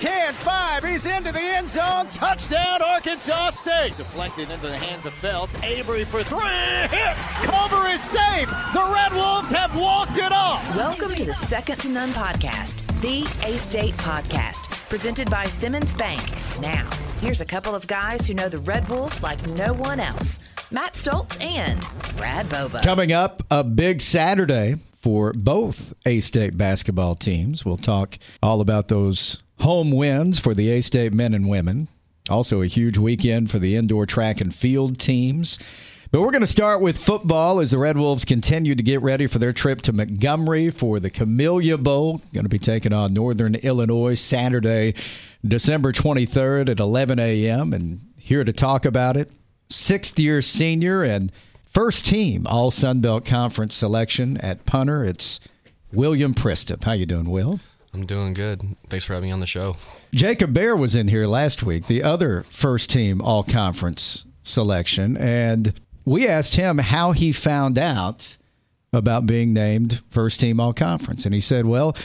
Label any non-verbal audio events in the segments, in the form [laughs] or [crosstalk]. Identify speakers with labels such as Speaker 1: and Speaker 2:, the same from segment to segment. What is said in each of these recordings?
Speaker 1: 10, 5. He's into the end zone. Touchdown, Arkansas State. Deflected into the hands of Felts. Avery for three. Hits. Cover is safe. The Red Wolves have walked it off.
Speaker 2: Welcome to the Second to None podcast, the A State podcast, presented by Simmons Bank. Now, here's a couple of guys who know the Red Wolves like no one else Matt Stoltz and Brad Bobo.
Speaker 3: Coming up, a big Saturday for both A State basketball teams. We'll talk all about those home wins for the A State men and women. Also, a huge weekend for the indoor track and field teams. But we're going to start with football as the Red Wolves continue to get ready for their trip to Montgomery for the Camellia Bowl. Going to be taking on Northern Illinois Saturday, December 23rd at 11 a.m. And here to talk about it, sixth year senior and First team All Sun Belt Conference selection at punter. It's William Przystup. How you doing, Will?
Speaker 4: I'm doing good. Thanks for having me on the show.
Speaker 3: Jacob Bear was in here last week, the other first team All Conference selection, and we asked him how he found out about being named first team All Conference, and he said, "Well,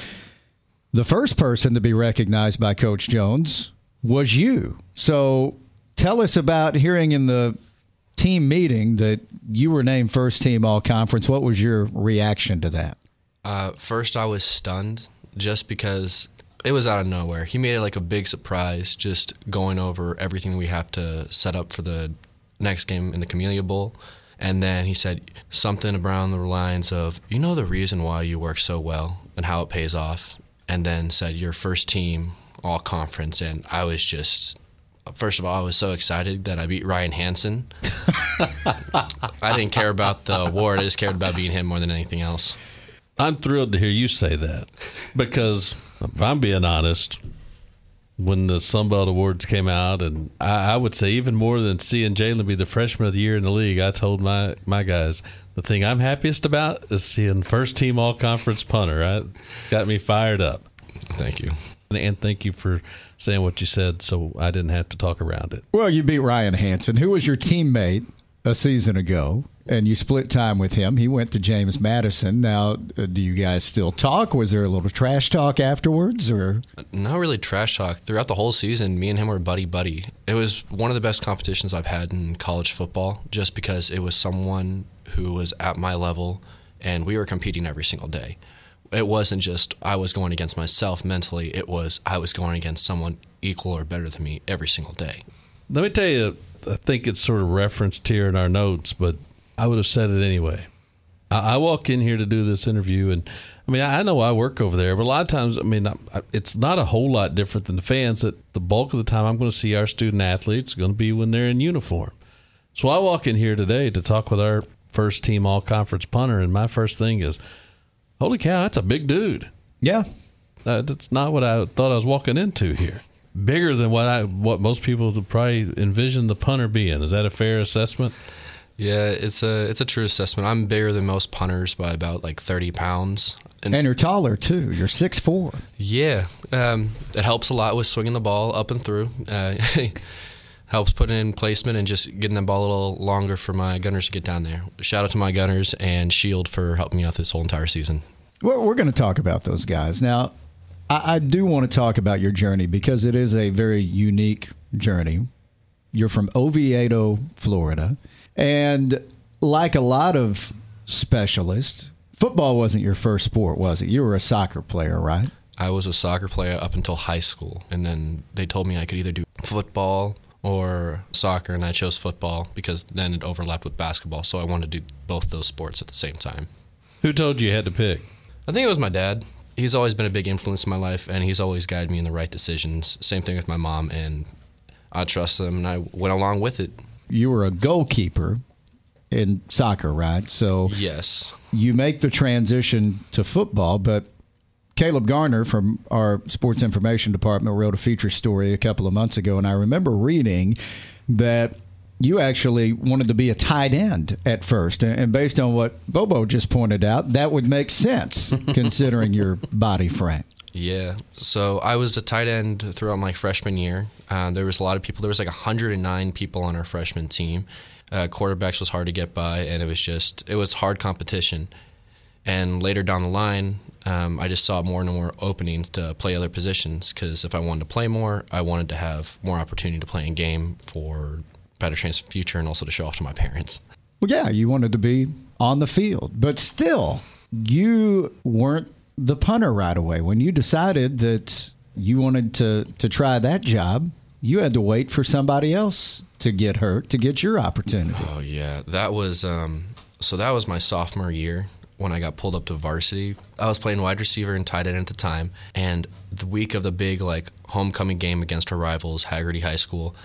Speaker 3: the first person to be recognized by Coach Jones was you." So tell us about hearing in the team meeting that you were named first team all conference. What was your reaction to that?
Speaker 4: Uh, first, I was stunned just because it was out of nowhere. He made it like a big surprise, just going over everything we have to set up for the next game in the Camellia Bowl. And then he said something around the lines of, You know, the reason why you work so well and how it pays off. And then said, Your first team all conference. And I was just first of all, I was so excited that I beat Ryan Hansen. [laughs] I didn't care about the award. I just cared about beating him more than anything else.
Speaker 5: I'm thrilled to hear you say that because if I'm being honest, when the Sunbelt Awards came out, and I, I would say even more than seeing Jalen be the freshman of the year in the league, I told my, my guys the thing I'm happiest about is seeing first team all conference punter. That got me fired up.
Speaker 4: Thank you.
Speaker 5: And thank you for saying what you said so I didn't have to talk around it.
Speaker 3: Well, you beat Ryan Hansen, who was your teammate a season ago, and you split time with him. He went to James Madison. Now, uh, do you guys still talk? Was there a little trash talk afterwards, or
Speaker 4: not really trash talk? Throughout the whole season, me and him were buddy buddy. It was one of the best competitions I've had in college football, just because it was someone who was at my level, and we were competing every single day it wasn't just I was going against myself mentally. It was I was going against someone equal or better than me every single day.
Speaker 5: Let me tell you, I think it's sort of referenced here in our notes, but I would have said it anyway. I, I walk in here to do this interview, and I mean, I know I work over there, but a lot of times, I mean, I, it's not a whole lot different than the fans. That the bulk of the time, I'm going to see our student athletes going to be when they're in uniform. So I walk in here today to talk with our first team all conference punter, and my first thing is holy cow, that's a big dude.
Speaker 3: Yeah.
Speaker 5: Uh, that's not what I thought I was walking into here. Bigger than what I what most people would probably envision the punter being. Is that a fair assessment?
Speaker 4: Yeah, it's a it's a true assessment. I'm bigger than most punters by about like 30 pounds.
Speaker 3: And, and you're taller too. You're six four.
Speaker 4: Yeah, um, it helps a lot with swinging the ball up and through. Uh, [laughs] helps put in placement and just getting the ball a little longer for my gunners to get down there. Shout out to my gunners and Shield for helping me out this whole entire season.
Speaker 3: Well, we're going to talk about those guys now. I, I do want to talk about your journey because it is a very unique journey. You're from Oviedo, Florida, and like a lot of specialists, football wasn't your first sport, was it? You were a soccer player, right?
Speaker 4: I was a soccer player up until high school, and then they told me I could either do football or soccer, and I chose football because then it overlapped with basketball. So I wanted to do both those sports at the same time.
Speaker 5: Who told you you had to pick?
Speaker 4: I think it was my dad. He's always been a big influence in my life, and he's always guided me in the right decisions. Same thing with my mom, and I trust them, and I went along with it.
Speaker 3: You were a goalkeeper in soccer, right? So
Speaker 4: yes,
Speaker 3: you make the transition to football, but Caleb Garner from our sports information department wrote a feature story a couple of months ago, and I remember reading that you actually wanted to be a tight end at first. And based on what Bobo just pointed out, that would make sense [laughs] considering your body frame.
Speaker 4: Yeah. So I was a tight end throughout my freshman year. Uh, there was a lot of people. There was like 109 people on our freshman team. Uh, quarterbacks was hard to get by, and it was just it was hard competition. And later down the line, um, I just saw more and more openings to play other positions because if I wanted to play more, I wanted to have more opportunity to play in game for better chance of future and also to show off to my parents.
Speaker 3: Well, yeah, you wanted to be on the field, but still, you weren't the punter right away. When you decided that you wanted to, to try that job, you had to wait for somebody else to get hurt to get your opportunity.
Speaker 4: Oh yeah, that was um, so that was my sophomore year when I got pulled up to varsity. I was playing wide receiver and tight end at the time, and the week of the big like homecoming game against our rivals, Hagerty High School,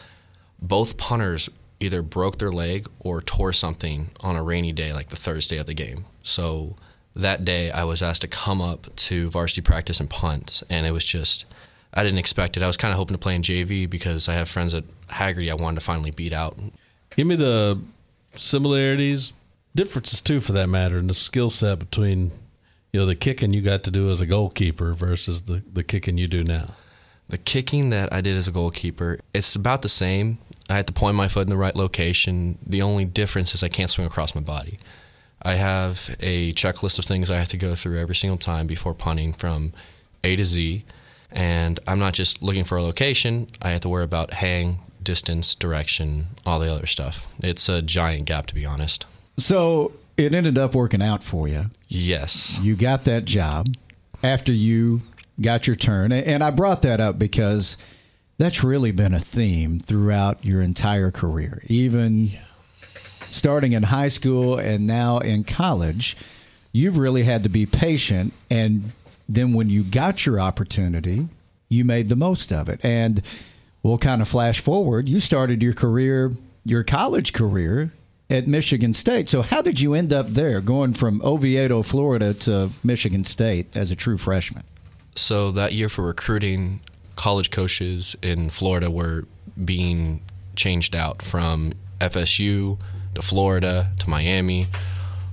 Speaker 4: both punters either broke their leg or tore something on a rainy day, like the Thursday of the game. So that day, I was asked to come up to varsity practice and punt, and it was just. I didn't expect it. I was kind of hoping to play in JV because I have friends at Hagerty I wanted to finally beat out.
Speaker 5: Give me the similarities, differences too, for that matter, and the skill set between you know the kicking you got to do as a goalkeeper versus the the kicking you do now.
Speaker 4: The kicking that I did as a goalkeeper, it's about the same. I had to point my foot in the right location. The only difference is I can't swing across my body. I have a checklist of things I have to go through every single time before punting from A to Z. And I'm not just looking for a location, I have to worry about hang, distance, direction, all the other stuff. It's a giant gap, to be honest.
Speaker 3: So it ended up working out for you.
Speaker 4: Yes.
Speaker 3: You got that job after you got your turn. And I brought that up because that's really been a theme throughout your entire career, even starting in high school and now in college. You've really had to be patient. And then when you got your opportunity, you made the most of it. And we'll kind of flash forward. You started your career, your college career, at Michigan State. So, how did you end up there, going from Oviedo, Florida to Michigan State as a true freshman?
Speaker 4: So, that year for recruiting, college coaches in Florida were being changed out from FSU to Florida to Miami,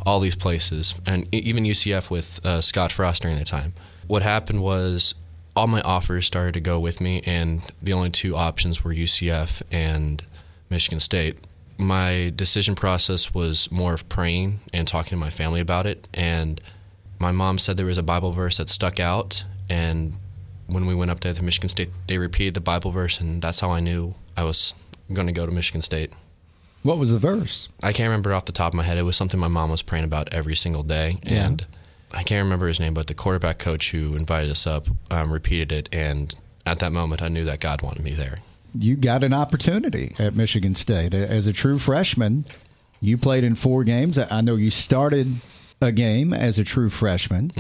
Speaker 4: all these places, and even UCF with uh, Scott Frost during the time. What happened was all my offers started to go with me, and the only two options were UCF and Michigan State. My decision process was more of praying and talking to my family about it. And my mom said there was a Bible verse that stuck out. And when we went up there to Michigan State, they repeated the Bible verse, and that's how I knew I was going to go to Michigan State.
Speaker 3: What was the verse?
Speaker 4: I can't remember off the top of my head. It was something my mom was praying about every single day.
Speaker 3: Yeah.
Speaker 4: And I can't remember his name, but the quarterback coach who invited us up um, repeated it. And at that moment, I knew that God wanted me there.
Speaker 3: You got an opportunity at Michigan State. As a true freshman, you played in four games. I know you started a game as a true freshman,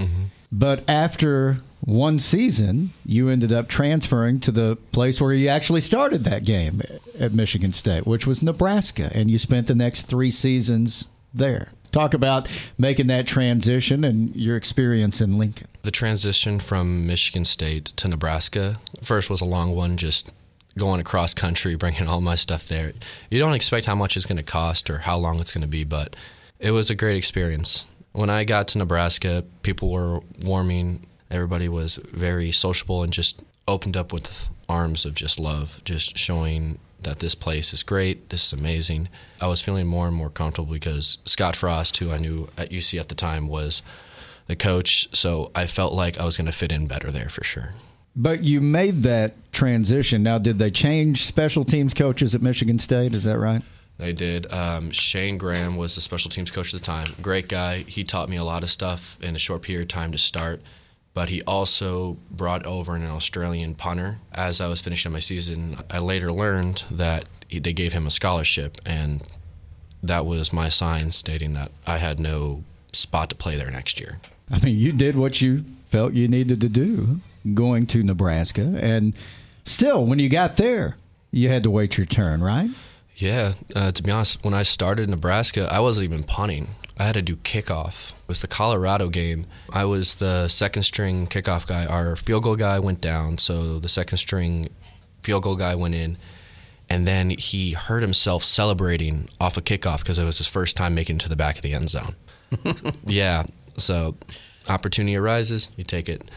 Speaker 3: but after one season, you ended up transferring to the place where you actually started that game at Michigan State, which was Nebraska, and you spent the next three seasons there. Talk about making that transition and your experience in Lincoln.
Speaker 4: The transition from Michigan State to Nebraska first was a long one, just going across country, bringing all my stuff there. You don't expect how much it's going to cost or how long it's going to be, but it was a great experience. When I got to Nebraska, people were warming. Everybody was very sociable and just opened up with arms of just love, just showing that this place is great, this is amazing. I was feeling more and more comfortable because Scott Frost, who I knew at UC at the time, was the coach, so I felt like I was going to fit in better there for sure.
Speaker 3: But you made that transition. Now, did they change special teams coaches at Michigan State? Is that right?
Speaker 4: They did. Um, Shane Graham was the special teams coach at the time. Great guy. He taught me a lot of stuff in a short period of time to start. But he also brought over an Australian punter. As I was finishing my season, I later learned that he, they gave him a scholarship, and that was my sign stating that I had no spot to play there next year.
Speaker 3: I mean, you did what you felt you needed to do going to Nebraska. And still, when you got there, you had to wait your turn, right?
Speaker 4: Yeah, uh, to be honest, when I started in Nebraska, I wasn't even punting. I had to do kickoff. It was the Colorado game. I was the second string kickoff guy. Our field goal guy went down, so the second string field goal guy went in. And then he hurt himself celebrating off a kickoff because it was his first time making it to the back of the end zone. [laughs] yeah, so opportunity arises, you take it.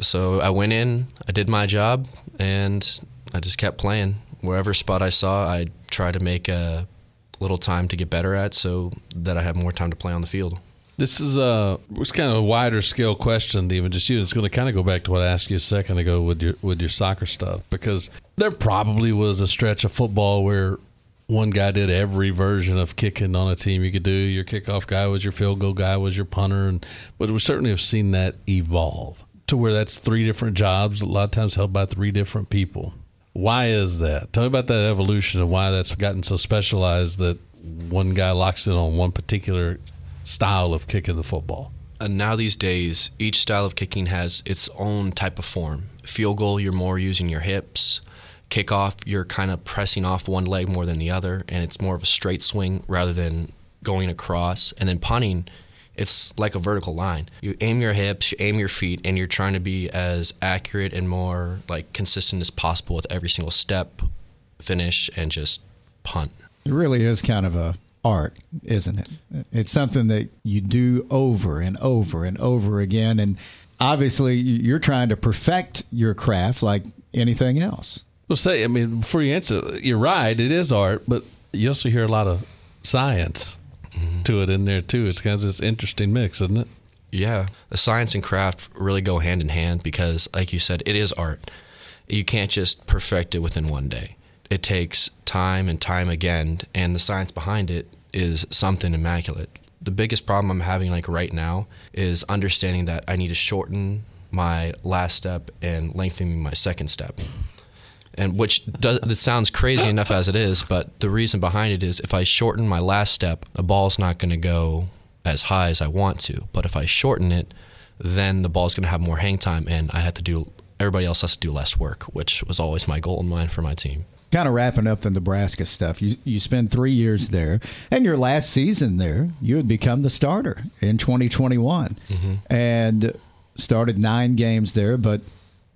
Speaker 4: So I went in, I did my job, and I just kept playing. Wherever spot I saw, I tried to make a little time to get better at so that I have more time to play on the field.
Speaker 5: This is a it's kind of a wider scale question, even just you. It's going to kind of go back to what I asked you a second ago with your with your soccer stuff, because there probably was a stretch of football where one guy did every version of kicking on a team you could do. Your kickoff guy was your field goal guy was your punter, and but we certainly have seen that evolve to where that's three different jobs, a lot of times held by three different people. Why is that? Tell me about that evolution and why that's gotten so specialized that one guy locks in on one particular style of kicking the football.
Speaker 4: And now these days, each style of kicking has its own type of form. Field goal, you're more using your hips. Kickoff, you're kind of pressing off one leg more than the other, and it's more of a straight swing rather than going across. And then punting, it's like a vertical line. You aim your hips, you aim your feet, and you're trying to be as accurate and more like consistent as possible with every single step, finish, and just punt.
Speaker 3: It really is kind of a art, isn't it? It's something that you do over and over and over again. And obviously, you're trying to perfect your craft like anything else.
Speaker 5: Well, say, I mean, before you answer, you're right. It is art, but you also hear a lot of science mm-hmm. to it in there, too. It's kind of this interesting mix, isn't it?
Speaker 4: Yeah. The science and craft really go hand in hand because, like you said, it is art. You can't just perfect it within one day it takes time and time again, and the science behind it is something immaculate. The biggest problem I'm having like right now is understanding that I need to shorten my last step and lengthening my second step. And which does it sounds crazy enough as it is, but the reason behind it is if I shorten my last step, the ball's not going to go as high as I want to. But if I shorten it, then the ball's going to have more hang time, and I have to do everybody else has to do less work, which was always my goal in mind for my team
Speaker 3: kind of wrapping up the Nebraska stuff. You you spend three years there, and your last season there, you had become the starter in 2021, mm-hmm. and started nine games there, but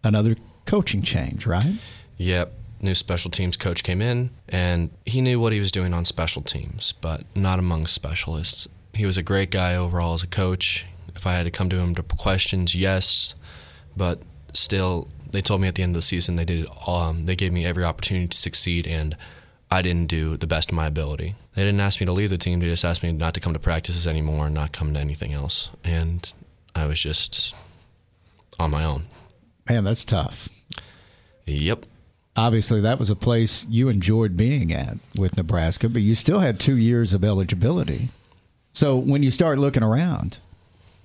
Speaker 3: another coaching change, right?
Speaker 4: Yep. New special teams coach came in, and he knew what he was doing on special teams, but not among specialists. He was a great guy overall as a coach. If I had to come to him to questions, yes, but still they told me at the end of the season they did um, they gave me every opportunity to succeed and I didn't do the best of my ability. They didn't ask me to leave the team. They just asked me not to come to practices anymore and not come to anything else. And I was just on my own.
Speaker 3: Man, that's tough.
Speaker 4: Yep.
Speaker 3: Obviously, that was a place you enjoyed being at with Nebraska, but you still had two years of eligibility. So when you start looking around,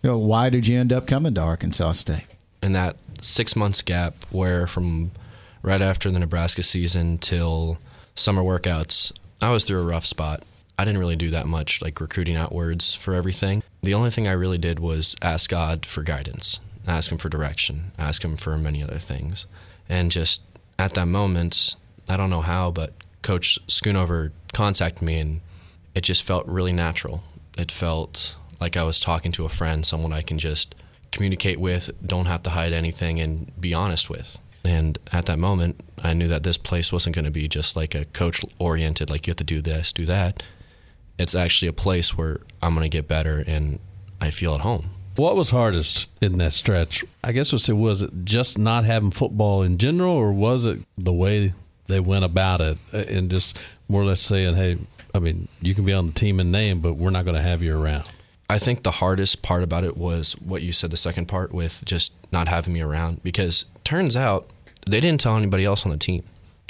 Speaker 3: you know, why did you end up coming to Arkansas State?
Speaker 4: in that six months gap where from right after the Nebraska season till summer workouts, I was through a rough spot. I didn't really do that much like recruiting outwards for everything. The only thing I really did was ask God for guidance, ask Him for direction, ask Him for many other things. And just at that moment, I don't know how, but Coach Schoonover contacted me and it just felt really natural. It felt like I was talking to a friend, someone I can just communicate with, don't have to hide anything, and be honest with. And at that moment, I knew that this place wasn't going to be just like a coach oriented, like you have to do this, do that. It's actually a place where I'm going to get better and I feel at home.
Speaker 5: What was hardest in that stretch? I guess was it was it just not having football in general, or was it the way they went about it and just more or less saying, "Hey, I mean, you can be on the team in name, but we're not going to have you around."
Speaker 4: I think the hardest part about it was what you said, the second part, with just not having me around. Because turns out they didn't tell anybody else on the team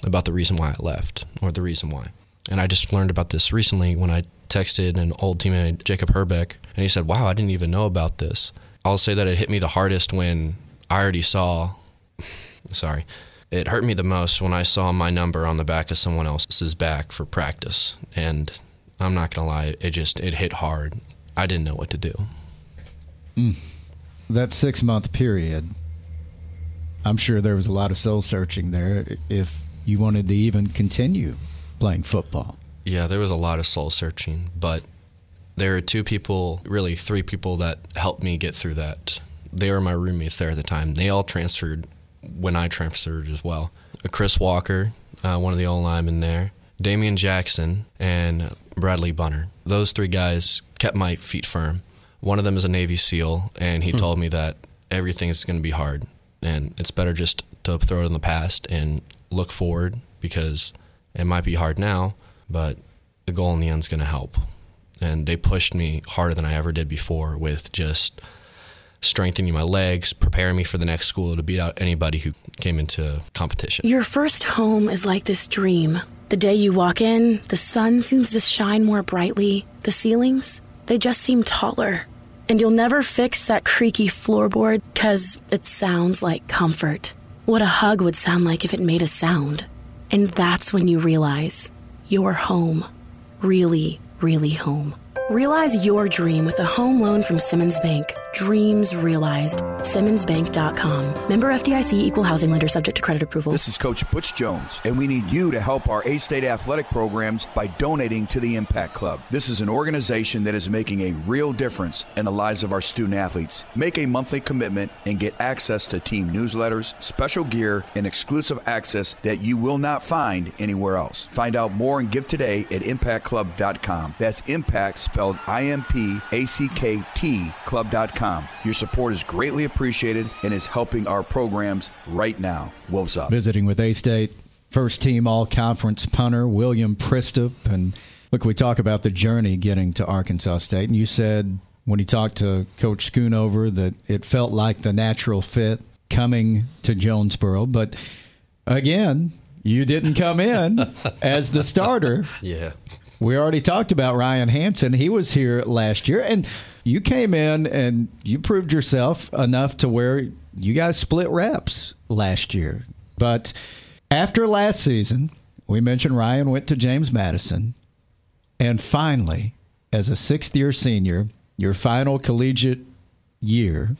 Speaker 4: about the reason why I left or the reason why. And I just learned about this recently when I texted an old teammate, Jacob Herbeck, and he said, Wow, I didn't even know about this. I'll say that it hit me the hardest when I already saw, [laughs] sorry, it hurt me the most when I saw my number on the back of someone else's back for practice. And I'm not going to lie, it just, it hit hard. I didn't know what to do.
Speaker 3: Mm. That six month period, I'm sure there was a lot of soul searching there if you wanted to even continue playing football.
Speaker 4: Yeah, there was a lot of soul searching, but there are two people, really three people that helped me get through that. They were my roommates there at the time. They all transferred when I transferred as well. Chris Walker, uh, one of the old linemen there, Damian Jackson, and Bradley Bunner. Those three guys kept my feet firm. One of them is a Navy SEAL, and he hmm. told me that everything is going to be hard, and it's better just to throw it in the past and look forward because it might be hard now, but the goal in the end is going to help. and they pushed me harder than I ever did before with just strengthening my legs, preparing me for the next school to beat out anybody who came into competition.
Speaker 6: Your first home is like this dream. The day you walk in, the sun seems to shine more brightly. The ceilings, they just seem taller. And you'll never fix that creaky floorboard because it sounds like comfort. What a hug would sound like if it made a sound. And that's when you realize you're home. Really, really home. Realize your dream with a home loan from Simmons Bank. Dreams realized. SimmonsBank.com. Member FDIC equal housing lender subject to credit approval.
Speaker 7: This is Coach Butch Jones, and we need you to help our A State athletic programs by donating to the Impact Club. This is an organization that is making a real difference in the lives of our student athletes. Make a monthly commitment and get access to team newsletters, special gear, and exclusive access that you will not find anywhere else. Find out more and give today at impactclub.com. That's impact spelled I M P A C K T club.com. Your support is greatly appreciated and is helping our programs right now. Wolves up.
Speaker 3: Visiting with A State first team all conference punter William Przystup. And look, we talk about the journey getting to Arkansas State. And you said when you talked to Coach Schoonover that it felt like the natural fit coming to Jonesboro. But again, you didn't come in [laughs] as the starter.
Speaker 4: Yeah.
Speaker 3: We already talked about Ryan Hansen. He was here last year, and you came in and you proved yourself enough to where you guys split reps last year. But after last season, we mentioned Ryan went to James Madison, and finally, as a sixth year senior, your final collegiate year,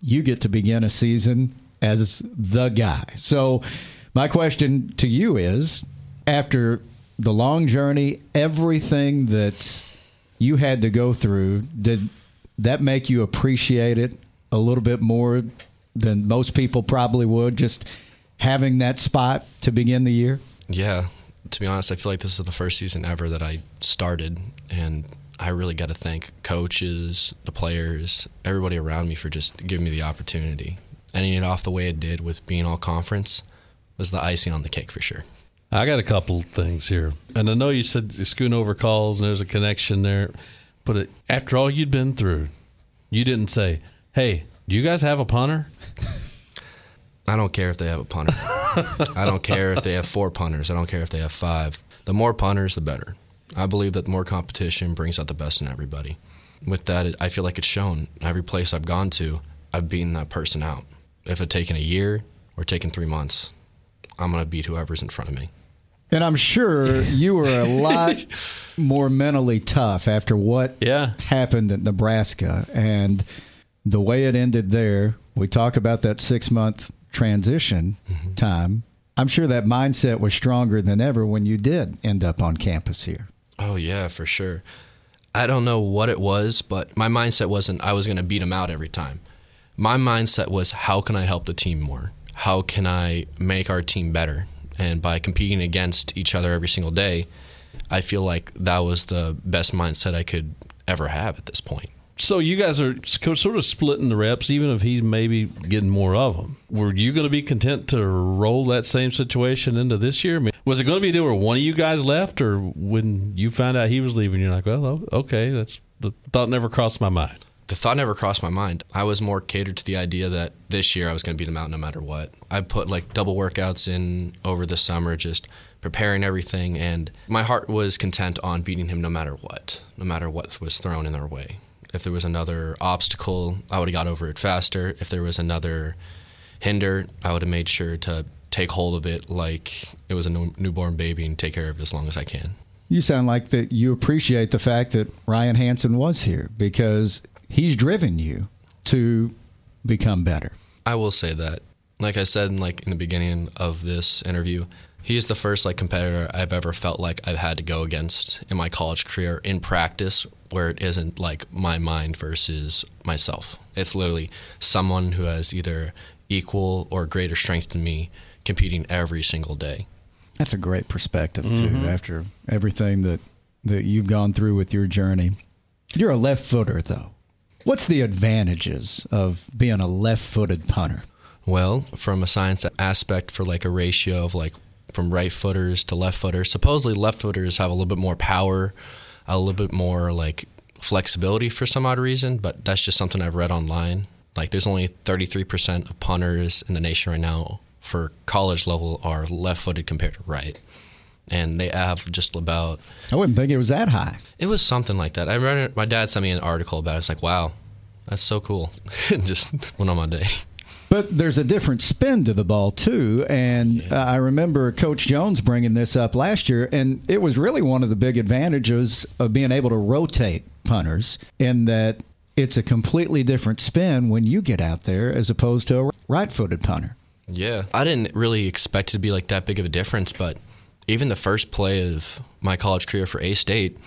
Speaker 3: you get to begin a season as the guy. So, my question to you is after the long journey, everything that you had to go through, did that make you appreciate it a little bit more than most people probably would, just having that spot to begin the year?
Speaker 4: Yeah. To be honest, I feel like this is the first season ever that I started, and I really got to thank coaches, the players, everybody around me for just giving me the opportunity. Ending it off the way it did with being all conference was the icing on the cake for sure.
Speaker 5: I got a couple things here, and I know you said Schoonover calls and there's a connection there, but it, after all you'd been through, you didn't say, "Hey, do you guys have a punter?"
Speaker 4: I don't care if they have a punter. I don't care if they have four punters. I don't care if they have five. The more punters, the better. I believe that the more competition brings out the best in everybody. With that, it, I feel like it's shown. Every place I've gone to, I've beaten that person out. If it's taken a year or taken three months, I'm going to beat whoever's in front of me.
Speaker 3: And I'm sure you were a lot [laughs] more mentally tough after what
Speaker 5: Yeah.
Speaker 3: happened at Nebraska and the way it ended there. We talk about that six month transition mm-hmm. time. I'm sure that mindset was stronger than ever when you did end up on campus here.
Speaker 4: Oh yeah, for sure. I don't know what it was, but my mindset wasn't I was going to beat them out every time. My mindset was how can I help the team more? How can I make our team better? And by competing against each other every single day, I feel like that was the best mindset I could ever have at this point.
Speaker 5: So you guys are sort of splitting the reps, even if he's maybe getting more of them. Were you going to be content to roll that same situation into this year? I mean, was it going to be a deal where one of you guys left, or when you found out he was leaving, you're like, well, okay, that's the thought never crossed my mind.
Speaker 4: The thought never crossed my mind. I was more catered to the idea that this year I was going to beat them out no matter what. I put like double workouts in over the summer, just preparing everything, and my heart was content on beating him no matter what, no matter what was thrown in our way. If there was another obstacle, I would have got over it faster. If there was another hinder, I would have made sure to take hold of it like it was a new- newborn baby and take care of it as long as I can.
Speaker 3: You sound like that you appreciate the fact that Ryan Hansen was here because he's driven you to become better.
Speaker 4: I will say that. Like I said, like in the beginning of this interview, he's the first like competitor I've ever felt like I've had to go against in my college career in practice, where it isn't like my mind versus myself. It's literally someone who has either equal or greater strength than me competing every single day.
Speaker 3: That's a great perspective too. Mm-hmm. After everything that that you've gone through with your journey, you're a left footer though. What's the advantages of being a left-footed punter?
Speaker 4: Well, from a science aspect, for like a ratio of like from right footers to left footers, supposedly left footers have a little bit more power a little bit more like flexibility for some odd reason, but that's just something I've read online. Like there's only 33% of punters in the nation right now for college level are left-footed compared to right. And they have just about
Speaker 3: I wouldn't think it was that high.
Speaker 4: it was something like that. I read it. My dad sent me an article about it. It's like, wow, that's so cool. [laughs] just went on my day.
Speaker 3: But there's a different spin to the ball too, and uh, I remember Coach Jones bringing this up last year, and it was really one of the big advantages of being able to rotate punters in that it's a completely different spin when you get out there as opposed to a right-footed punter.
Speaker 4: Yeah. I didn't really expect it to be like that big of a difference, but even the first play of my college career for A State,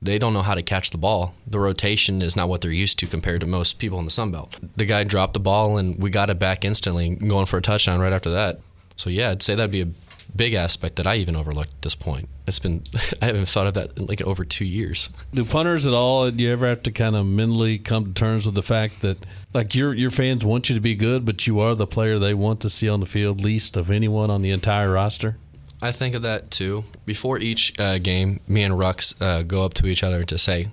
Speaker 4: they don't know how to catch the ball. The rotation is not what they're used to compared to most people in the Sun Belt. The guy dropped the ball and we got it back instantly, going for a touchdown right after that. So yeah, I'd say that'd be a big aspect that I even overlooked at this point. It's been [laughs] I haven't thought of that in like over two years.
Speaker 5: Do punters at all? Do you ever have to kind of mentally come to terms with the fact that, like, your your fans want you to be good, but you are the player they want to see on the field least of anyone on the entire roster?
Speaker 4: I think of that too. Before each uh, game, me and Rux uh, go up to each other to say,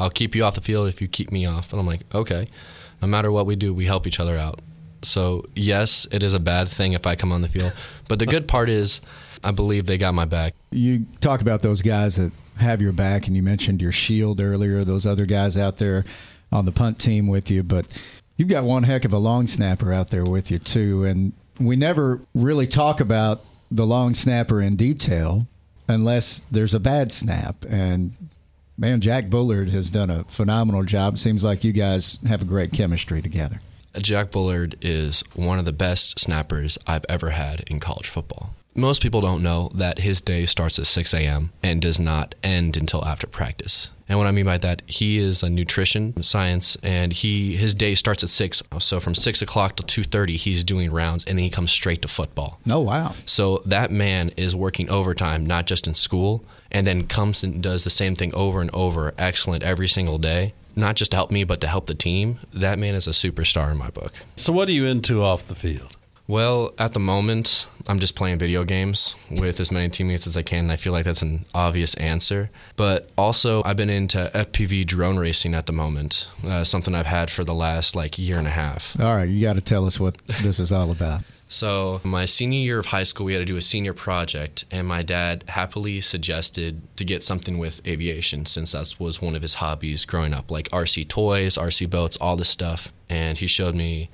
Speaker 4: "I'll keep you off the field if you keep me off." And I'm like, "Okay." No matter what we do, we help each other out. So yes, it is a bad thing if I come on the field, but the good part is, I believe they got my back.
Speaker 3: You talk about those guys that have your back, and you mentioned your shield earlier. Those other guys out there on the punt team with you, but you've got one heck of a long snapper out there with you too. And we never really talk about the long snapper in detail unless there's a bad snap. And man, Jack Bullard has done a phenomenal job. Seems like you guys have a great chemistry together.
Speaker 4: Jack Bullard is one of the best snappers I've ever had in college football. Most people don't know that his day starts at 6 a.m. and does not end until after practice. And what I mean by that, he is a nutrition science, and he his day starts at six. So from six o'clock to two thirty, he's doing rounds, and then he comes straight to football.
Speaker 3: Oh wow!
Speaker 4: So that man is working overtime, not just in school, and then comes and does the same thing over and over, excellent every single day. Not just to help me, but to help the team. That man is a superstar in my book.
Speaker 5: So, what are you into off the field?
Speaker 4: Well, at the moment, I'm just playing video games with as many teammates as I can. And I feel like that's an obvious answer. But also, I've been into FPV drone racing at the moment, uh, something I've had for the last like year and a half.
Speaker 3: All right, you got to tell us what this is all about. [laughs]
Speaker 4: So, my senior year of high school, we had to do a senior project, and my dad happily suggested to get something with aviation since that was one of his hobbies growing up, like RC toys, RC boats, all this stuff. And he showed me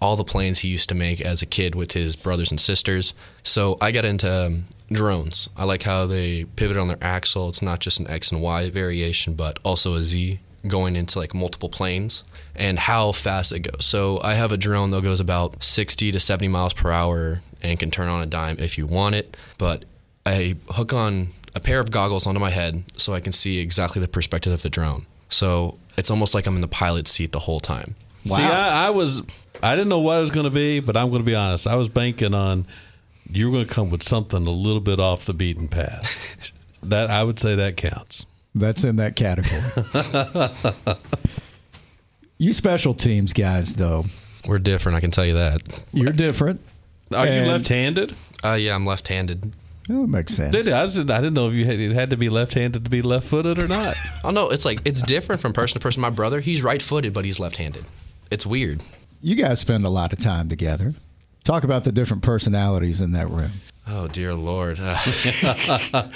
Speaker 4: all the planes he used to make as a kid with his brothers and sisters. So I got into um, drones. I like how they pivot on their axle. It's not just an X and Y variation, but also a Z going into like multiple planes and how fast it goes. So I have a drone that goes about 60 to 70 miles per hour and can turn on a dime if you want it. But I hook on a pair of goggles onto my head so I can see exactly the perspective of the drone. So it's almost like I'm in the pilot seat the whole time.
Speaker 5: Wow. See, I, I was I didn't know what it was going to be, but I'm going to be honest. I was banking on you were going to come with something a little bit off the beaten path. [laughs] that I would say that counts.
Speaker 3: That's in that category. [laughs] you special teams guys, though,
Speaker 4: We're different, I can tell you that.
Speaker 3: you're different.
Speaker 5: Are you left-handed?
Speaker 4: Uh, yeah, I'm left-handed.
Speaker 3: Oh, it makes sense.
Speaker 5: Did? I, just, I didn't know if you had, it had to be left-handed to be left-footed or not. [laughs]
Speaker 4: Oh no, it's like it's different from person to person. My brother, he's right-footed, but he's left-handed. It's weird.
Speaker 3: You guys spend a lot of time together. Talk about the different personalities in that room.
Speaker 4: Oh dear lord. Uh, [laughs] I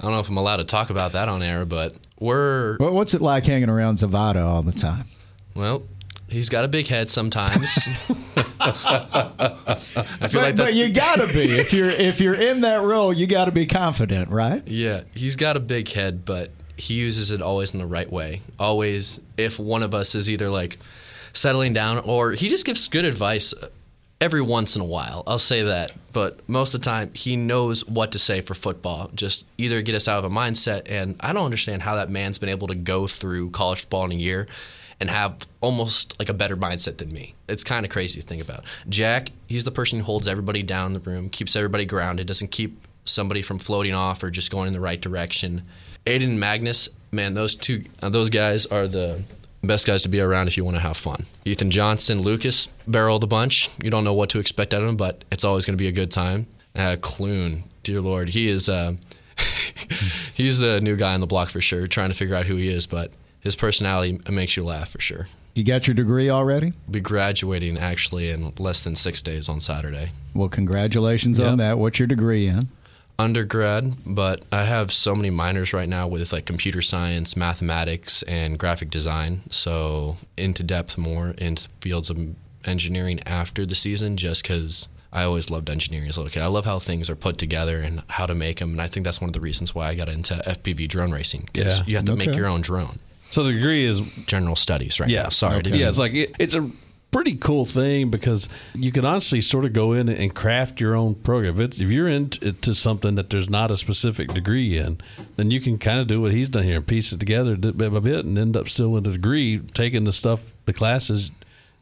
Speaker 4: don't know if I'm allowed to talk about that on air, but we're
Speaker 3: Well, what's it like hanging around Zvada all the time?
Speaker 4: well. He's got a big head sometimes. [laughs] I feel
Speaker 3: But,
Speaker 4: like
Speaker 3: but you gotta be if you're if you're in that role, you gotta be confident, right?
Speaker 4: Yeah, he's got a big head, but he uses it always in the right way. Always, if one of us is either like settling down or he just gives good advice every once in a while. I'll say that. But most of the time, he knows what to say for football. Just either get us out of a mindset. And I don't understand how that man's been able to go through college football in a year and have almost like a better mindset than me. It's kind of crazy to think about. Jack, he's the person who holds everybody down in the room, keeps everybody grounded, doesn't keep somebody from floating off or just going in the right direction. Aiden Magnus, man, those two, uh, those guys are the best guys to be around if you want to have fun. Ethan Johnson, Lucas, barrel the bunch. You don't know what to expect out of him, but it's always going to be a good time. Uh, Clune, dear Lord, he is. Uh, [laughs] he's the new guy on the block for sure, trying to figure out who he is. But his personality makes you laugh for sure.
Speaker 3: You got your degree already?
Speaker 4: Be graduating actually in less than six days on Saturday.
Speaker 3: Well, congratulations on that. What's your degree in?
Speaker 4: Undergrad, but I have so many minors right now with like computer science, mathematics, and graphic design. So into depth more into fields of engineering after the season, just because I always loved engineering as a little kid. I love how things are put together and how to make them, and I think that's one of the reasons why I got into FPV drone racing. Because
Speaker 5: Yeah.
Speaker 4: you have to make your own drone.
Speaker 5: So the degree is
Speaker 4: General studies, right?
Speaker 5: yeah.
Speaker 4: now. Sorry. to
Speaker 5: Yeah, it's like it, it's a pretty cool thing because you can honestly sort of go in and craft your own program. If, it's, if you're into something that there's not a specific degree in, then you can kind of do what he's done here and piece it together bit by bit and end up still with a degree, taking the stuff, the classes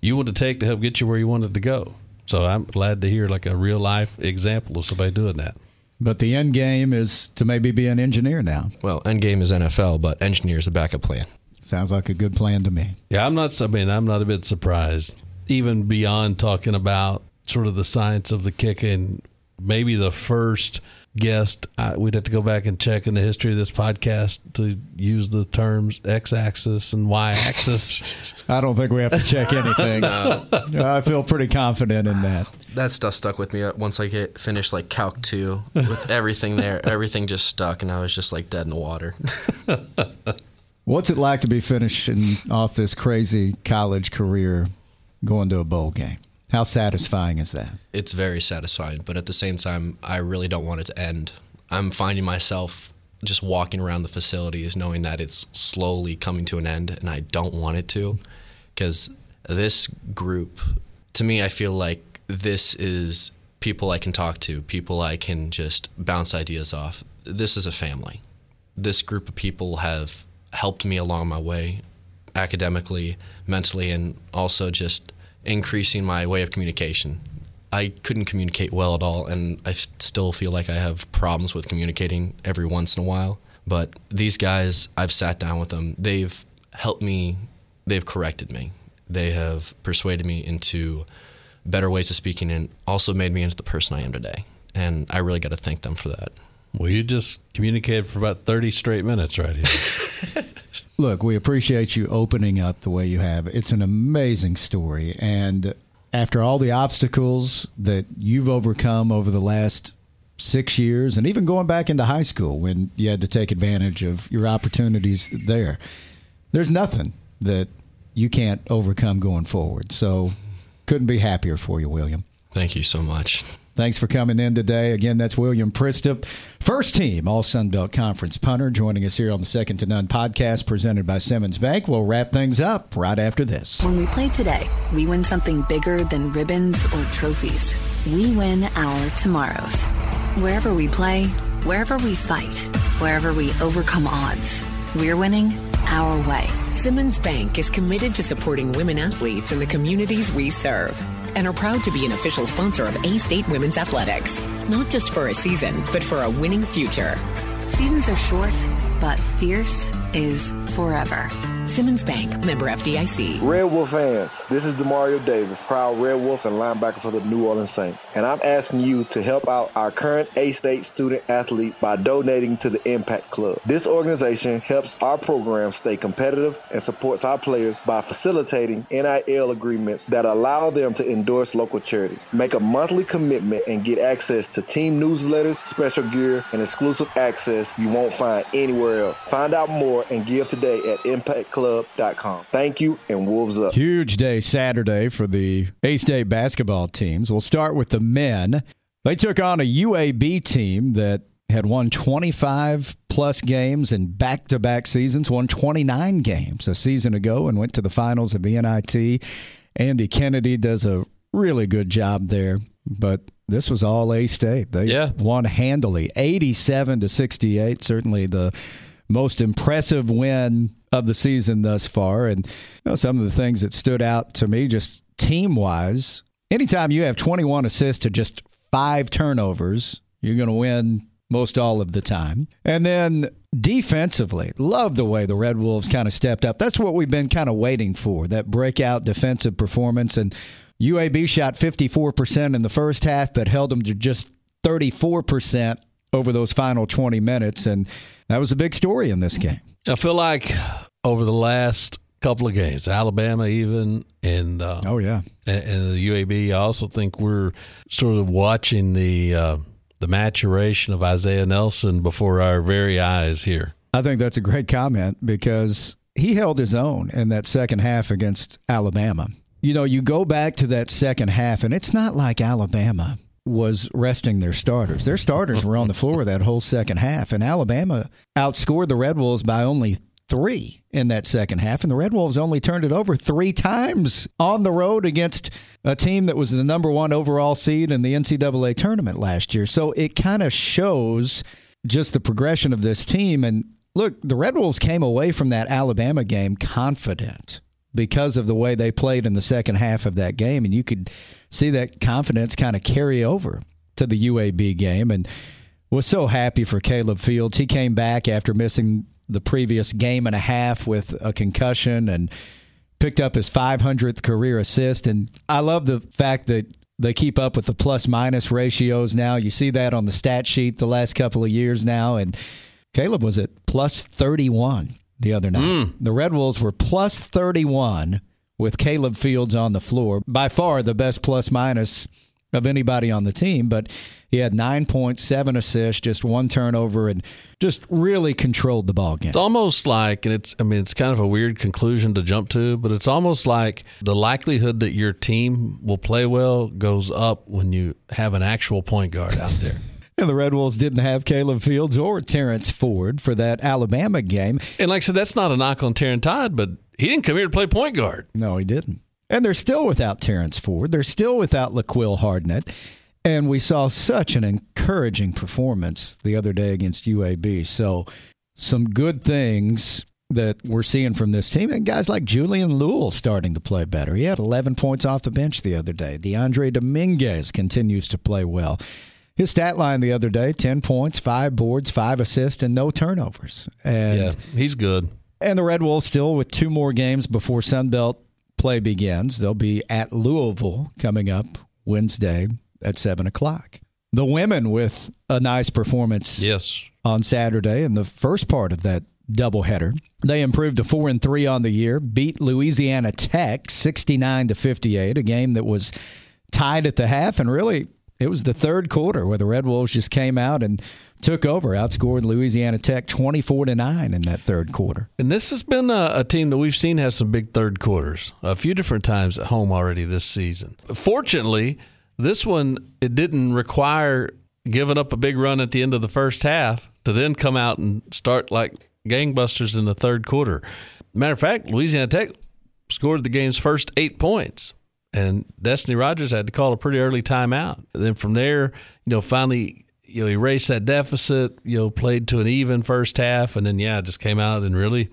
Speaker 5: you want to take to help get you where you wanted to go. So I'm glad to hear like a real life example of somebody doing that.
Speaker 3: But the end game is to maybe be an engineer now.
Speaker 4: well, end game is NFL, but engineer is a backup plan.
Speaker 3: Sounds like a good plan to me.
Speaker 5: Yeah, I'm not. I mean, I'm not a bit surprised. Even beyond talking about sort of the science of the kick and maybe the first guest, I, we'd have to go back and check in the history of this podcast to use the terms x-axis and y-axis. [laughs]
Speaker 3: I don't think we have to check anything. [laughs] I feel pretty confident in that.
Speaker 4: That stuff stuck with me uh, once I get finished like Calc 2 with everything there. Everything just stuck, and I was just like dead in the water. [laughs]
Speaker 3: What's it like to be finishing off this crazy college career going to a bowl game? How satisfying is that?
Speaker 4: it's very satisfying, but at the same time, I really don't want it to end. I'm finding myself just walking around the facilities knowing that it's slowly coming to an end, and I don't want it to. Because this group, to me, I feel like this is people I can talk to, people I can just bounce ideas off. This is a family. This group of people have helped me along my way academically, mentally, and also just increasing my way of communication. I couldn't communicate well at all, and I still feel like I have problems with communicating every once in a while. But these guys, I've sat down with them. They've helped me, they've corrected me, they have persuaded me into better ways of speaking, and also made me into the person I am today. And I really got to thank them for that.
Speaker 5: Well, you just communicated for about 30 straight minutes right here. [laughs]
Speaker 3: Look, we appreciate you opening up the way you have. It's an amazing story. And after all the obstacles that you've overcome over the last six years, and even going back into high school when you had to take advantage of your opportunities there, there's nothing that you can't overcome going forward. So, couldn't be happier for you, William.
Speaker 4: Thank you so much.
Speaker 3: Thanks for coming in today. Again, that's William Przystup, first team All Sun Belt Conference punter, joining us here on the Second to None podcast presented by Simmons Bank. We'll wrap things up right after this.
Speaker 8: When we play today, we win something bigger than ribbons or trophies. We win our tomorrows. Wherever we play, wherever we fight, wherever we overcome odds, we're winning our way.
Speaker 9: Simmons Bank is committed to supporting women athletes in the communities we serve and are proud to be an official sponsor of A State Women's Athletics, not just for a season, but for a winning future.
Speaker 8: Seasons are short, but fierce is forever.
Speaker 9: Simmons Bank, member FDIC.
Speaker 10: Red Wolf fans, this is Demario Davis, proud Red Wolf and linebacker for the New Orleans Saints. And I'm asking you to help out our current A-State student athletes by donating to the Impact Club. This organization helps our program stay competitive and supports our players by facilitating NIL agreements that allow them to endorse local charities. Make a monthly commitment and get access to team newsletters, special gear, and exclusive access you won't find anywhere else. Find out more and give today at impactclub.com. Thank you and Wolves up.
Speaker 3: Huge day Saturday for the A State basketball teams. We'll start with the men. They took on a UAB team that had won 25 plus games in back to back seasons, won 29 games a season ago, and went to the finals of the NIT. Andy Kennedy does a really good job there, but this was all A State. They
Speaker 5: Yeah.
Speaker 3: won handily, 87 to 68. Certainly the most impressive win of the season thus far. And you know, some of the things that stood out to me, just team wise, anytime you have 21 assists to just five turnovers, you're going to win most all of the time. And then defensively, love the way the Red Wolves kind of stepped up. That's what we've been kind of waiting for that breakout defensive performance. And UAB shot 54% in the first half, but held them to just 34% over those final 20 minutes. And that was a big story in this game.
Speaker 5: I feel like over the last couple of games, Alabama even, and uh,
Speaker 3: oh yeah,
Speaker 5: and, and, the UAB. I also think we're sort of watching the uh, the maturation of Isaiah Nelson before our very eyes here.
Speaker 3: I think that's a great comment because he held his own in that second half against Alabama. You know, you go back to that second half, and it's not like Alabama was resting their starters. Their starters were on the floor that whole second half, and Alabama outscored the Red Wolves by only three in that second half, and the Red Wolves only turned it over three times on the road against a team that was the number one overall seed in the NCAA tournament last year. So it kind of shows just the progression of this team. And look, the Red Wolves came away from that Alabama game confident because of the way they played in the second half of that game. And you could see that confidence kind of carry over to the UAB game. And was so happy for Caleb Fields. He came back after missing the previous game and a half with a concussion and picked up his 500th career assist. And I love the fact that they keep up with the plus minus ratios now. You see that on the stat sheet the last couple of years now. And Caleb was at plus 31 the other night. Mm. The Red Wolves were plus 31 with Caleb Fields on the floor. By far the best plus minus of anybody on the team, but he had nine points, seven assists, just one turnover, and just really controlled the ball game.
Speaker 5: It's almost like, and it's, I mean, it's kind of a weird conclusion to jump to, but it's almost like the likelihood that your team will play well goes up when you have an actual point guard out there.
Speaker 3: And the Red Wolves didn't have Caleb Fields or Terrence Ford for that Alabama game.
Speaker 5: And like I said, that's not a knock on Terrence Todd, but he didn't come here to play point guard.
Speaker 3: No, he didn't. And they're still without Terrence Ford. They're still without LaQuill Hardnett. And we saw such an encouraging performance the other day against UAB. So, some good things that we're seeing from this team. And guys like Julian Lual starting to play better. He had 11 points off the bench the other day. Dyondre Dominguez continues to play well. His stat line the other day 10 points, five boards, five assists, and no turnovers. And
Speaker 5: yeah, he's good.
Speaker 3: And the Red Wolves still with two more games before Sunbelt play begins. They'll be at Louisville coming up Wednesday at 7 o'clock. The women with a nice performance
Speaker 5: yes.
Speaker 3: on Saturday in the first part of that doubleheader. They improved to 4 and 3 on the year, beat Louisiana Tech 69 to 58, a game that was tied at the half and really it was the third quarter where the Red Wolves just came out and took over, outscored Louisiana Tech 24 to 9 in that third quarter.
Speaker 5: And this has been a, a, team that we've seen have some big third quarters a few different times at home already this season. Fortunately, this one it didn't require giving up a big run at the end of the first half to then come out and start like gangbusters in the third quarter. Matter of fact, Louisiana Tech scored the game's first 8 points and Destinee Rogers had to call a pretty early timeout. And then from there, you know, finally, you know, erased that deficit. You know, played to an even first half, and then yeah, just came out and really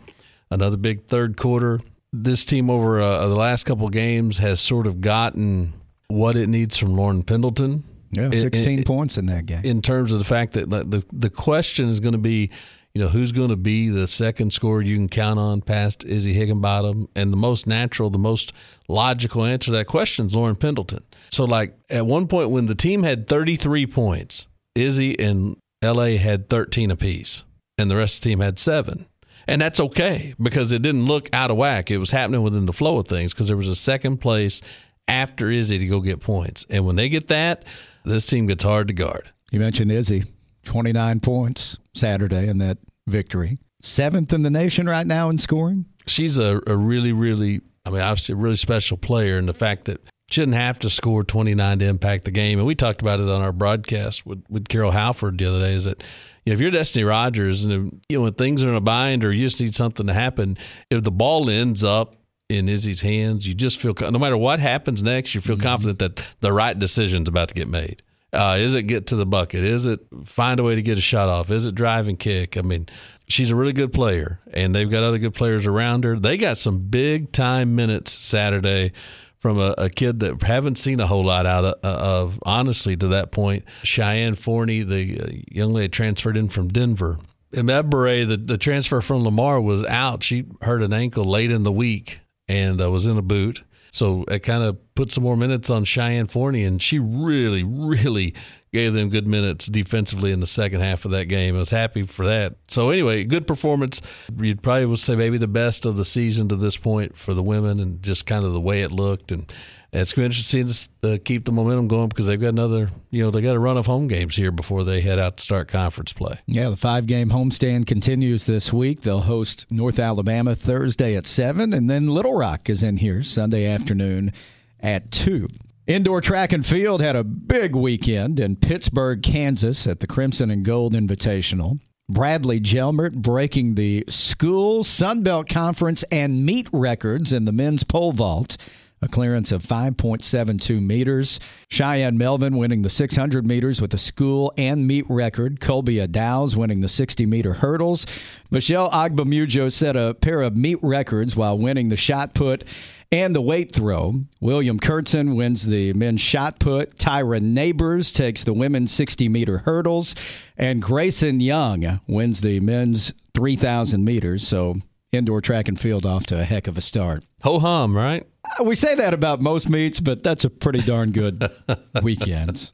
Speaker 5: another big third quarter. This team over uh, the last couple games has sort of gotten what it needs from Lauren Pendleton.
Speaker 3: Yeah, sixteen in, points in that game.
Speaker 5: In terms of the fact that the the question is going to be you know, who's going to be the second scorer you can count on past Izzy Higginbottom? And the most natural, the most logical answer to that question is Lauren Pendleton. So, like, at one point when the team had 33 points, Izzy and LA had 13 apiece, and the rest of the team had seven. And that's okay because it didn't look out of whack. It was happening within the flow of things because there was a second place after Izzy to go get points. And when they get that, this team gets hard to guard.
Speaker 3: You mentioned Izzy. 29 points Saturday in that victory. Seventh in the nation right now in scoring.
Speaker 5: She's a, a really, really, I mean, obviously a really special player. And the fact that she didn't have to score 29 to impact the game. And we talked about it on our broadcast with, with Carol Halford the other day is that, you know, if you're Destinee Rogers and, you know, when things are in a bind or you just need something to happen, if the ball ends up in Izzy's hands, you just feel, no matter what happens next, you feel mm-hmm. confident that the right decision's about to get made. Uh, is it get to the bucket? Is it find a way to get a shot off? Is it drive and kick? I mean, she's a really good player, and they've got other good players around her. They got some big time minutes Saturday from a, a kid that haven't seen a whole lot out of, of honestly, to that point. Cheyenne Forney, the uh, young lady transferred in from Denver. And Ebere, the, the transfer from Lamar, was out. She hurt an ankle late in the week and uh, was in a boot. So it kind of put some more minutes on Cheyenne Forney, and she really, really gave them good minutes defensively in the second half of that game. I was happy for that. So anyway, good performance. You'd probably would say maybe the best of the season to this point for the women, and just kind of the way it looked and it's going to be interesting to uh, keep the momentum going because they've got another, you know, they got a run of home games here before they head out to start conference play.
Speaker 3: Yeah, the five game homestand continues this week. They'll host North Alabama Thursday at 7, and then Little Rock is in here Sunday afternoon at 2. Indoor track and field had a big weekend in Pittsburg, Kansas at the Crimson and Gold Invitational. Bradley Jelmert breaking the school Sunbelt Conference and meet records in the men's pole vault a clearance of 5.72 meters. Cheyenne Melvin winning the 600 meters with a school and meet record. Colby Dow's winning the 60 meter hurdles. Michelle Agbamujo set a pair of meet records while winning the shot put and the weight throw. William Kurtzen wins the men's shot put. Tyra Neighbors takes the women's 60 meter hurdles. And Grayson Young wins the men's 3,000 meters. So indoor track and field off to a heck of a start.
Speaker 5: Ho hum, right?
Speaker 3: Uh, we say that about most meets, but that's a pretty darn good [laughs] weekend.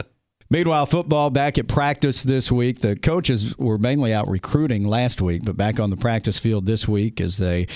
Speaker 3: Meanwhile, football back at practice this week. The coaches were mainly out recruiting last week, but back on the practice field this week as they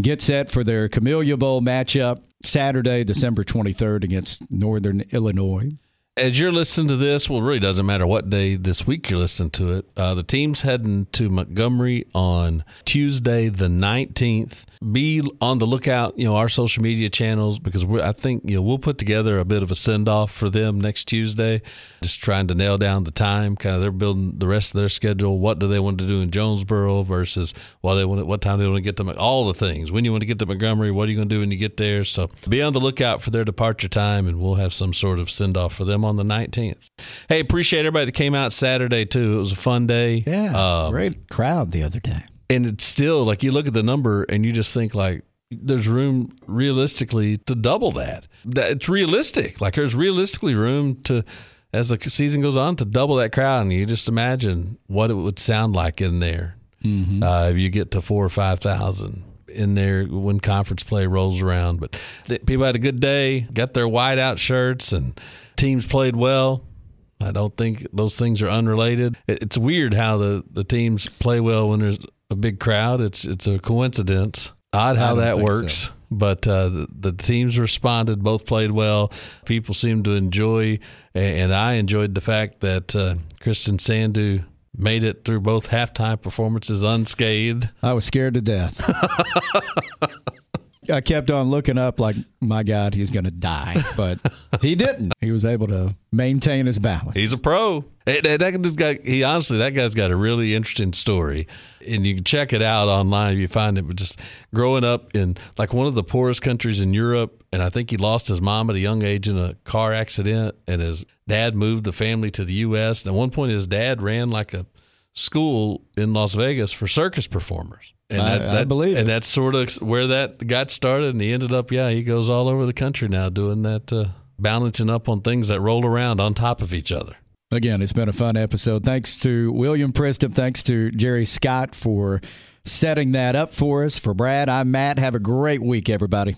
Speaker 3: get set for their Camellia Bowl matchup Saturday, December 23rd against Northern Illinois
Speaker 5: as you're listening to this, well, it really doesn't matter what day this week you're listening to it. Uh, the team's heading to Montgomery on Tuesday, the 19th. Be on the lookout, you know, our social media channels because I think you know we'll put together a bit of a send off for them next Tuesday. Just trying to nail down the time. Kind of they're building the rest of their schedule. What do they want to do in Jonesboro versus what they want? What time they want to get to all the things. When you want to get to Montgomery, what are you going to do when you get there? So be on the lookout for their departure time, and we'll have some sort of send off for them on the 19th. Hey, appreciate everybody that came out Saturday too. It was a fun day.
Speaker 3: Yeah, um, great crowd the other day.
Speaker 5: And it's still like you look at the number and you just think like there's room realistically to double that. That it's realistic. Like there's realistically room to as the season goes on to double that crowd and you just imagine what it would sound like in there mm-hmm. uh, if you get to four or five thousand in there when conference play rolls around. But people had a good day, got their whiteout shirts, and teams played well. I don't think those things are unrelated. It's weird how the, the teams play well when there's a big crowd. It's it's a coincidence. Odd how that works. So. But uh, the, the, teams responded. Both played well. People seemed to enjoy, and I enjoyed the fact that uh, Kristen Sandu made it through both halftime performances unscathed.
Speaker 3: I was scared to death. [laughs] I kept on looking up like, my God, he's going to die. But he didn't. He was able to maintain his balance.
Speaker 5: He's a pro. That, that guy, he honestly, that guy's got a really interesting story. And you can check it out online if you find it. But just growing up in like one of the poorest countries in Europe, and I think he lost his mom at a young age in a car accident, and his dad moved the family to the U.S. And at one point, his dad ran like a school in Las Vegas for circus performers.
Speaker 3: And I, that, I believe,
Speaker 5: and it. that's sort of where that got started. And he ended up, yeah, he goes all over the country now doing that, uh, balancing up on things that roll around on top of each other.
Speaker 3: Again, it's been a fun episode. Thanks to William Przystup. Thanks to Jerry Scott for setting that up for us. For Brad, I'm Matt. Have a great week, everybody.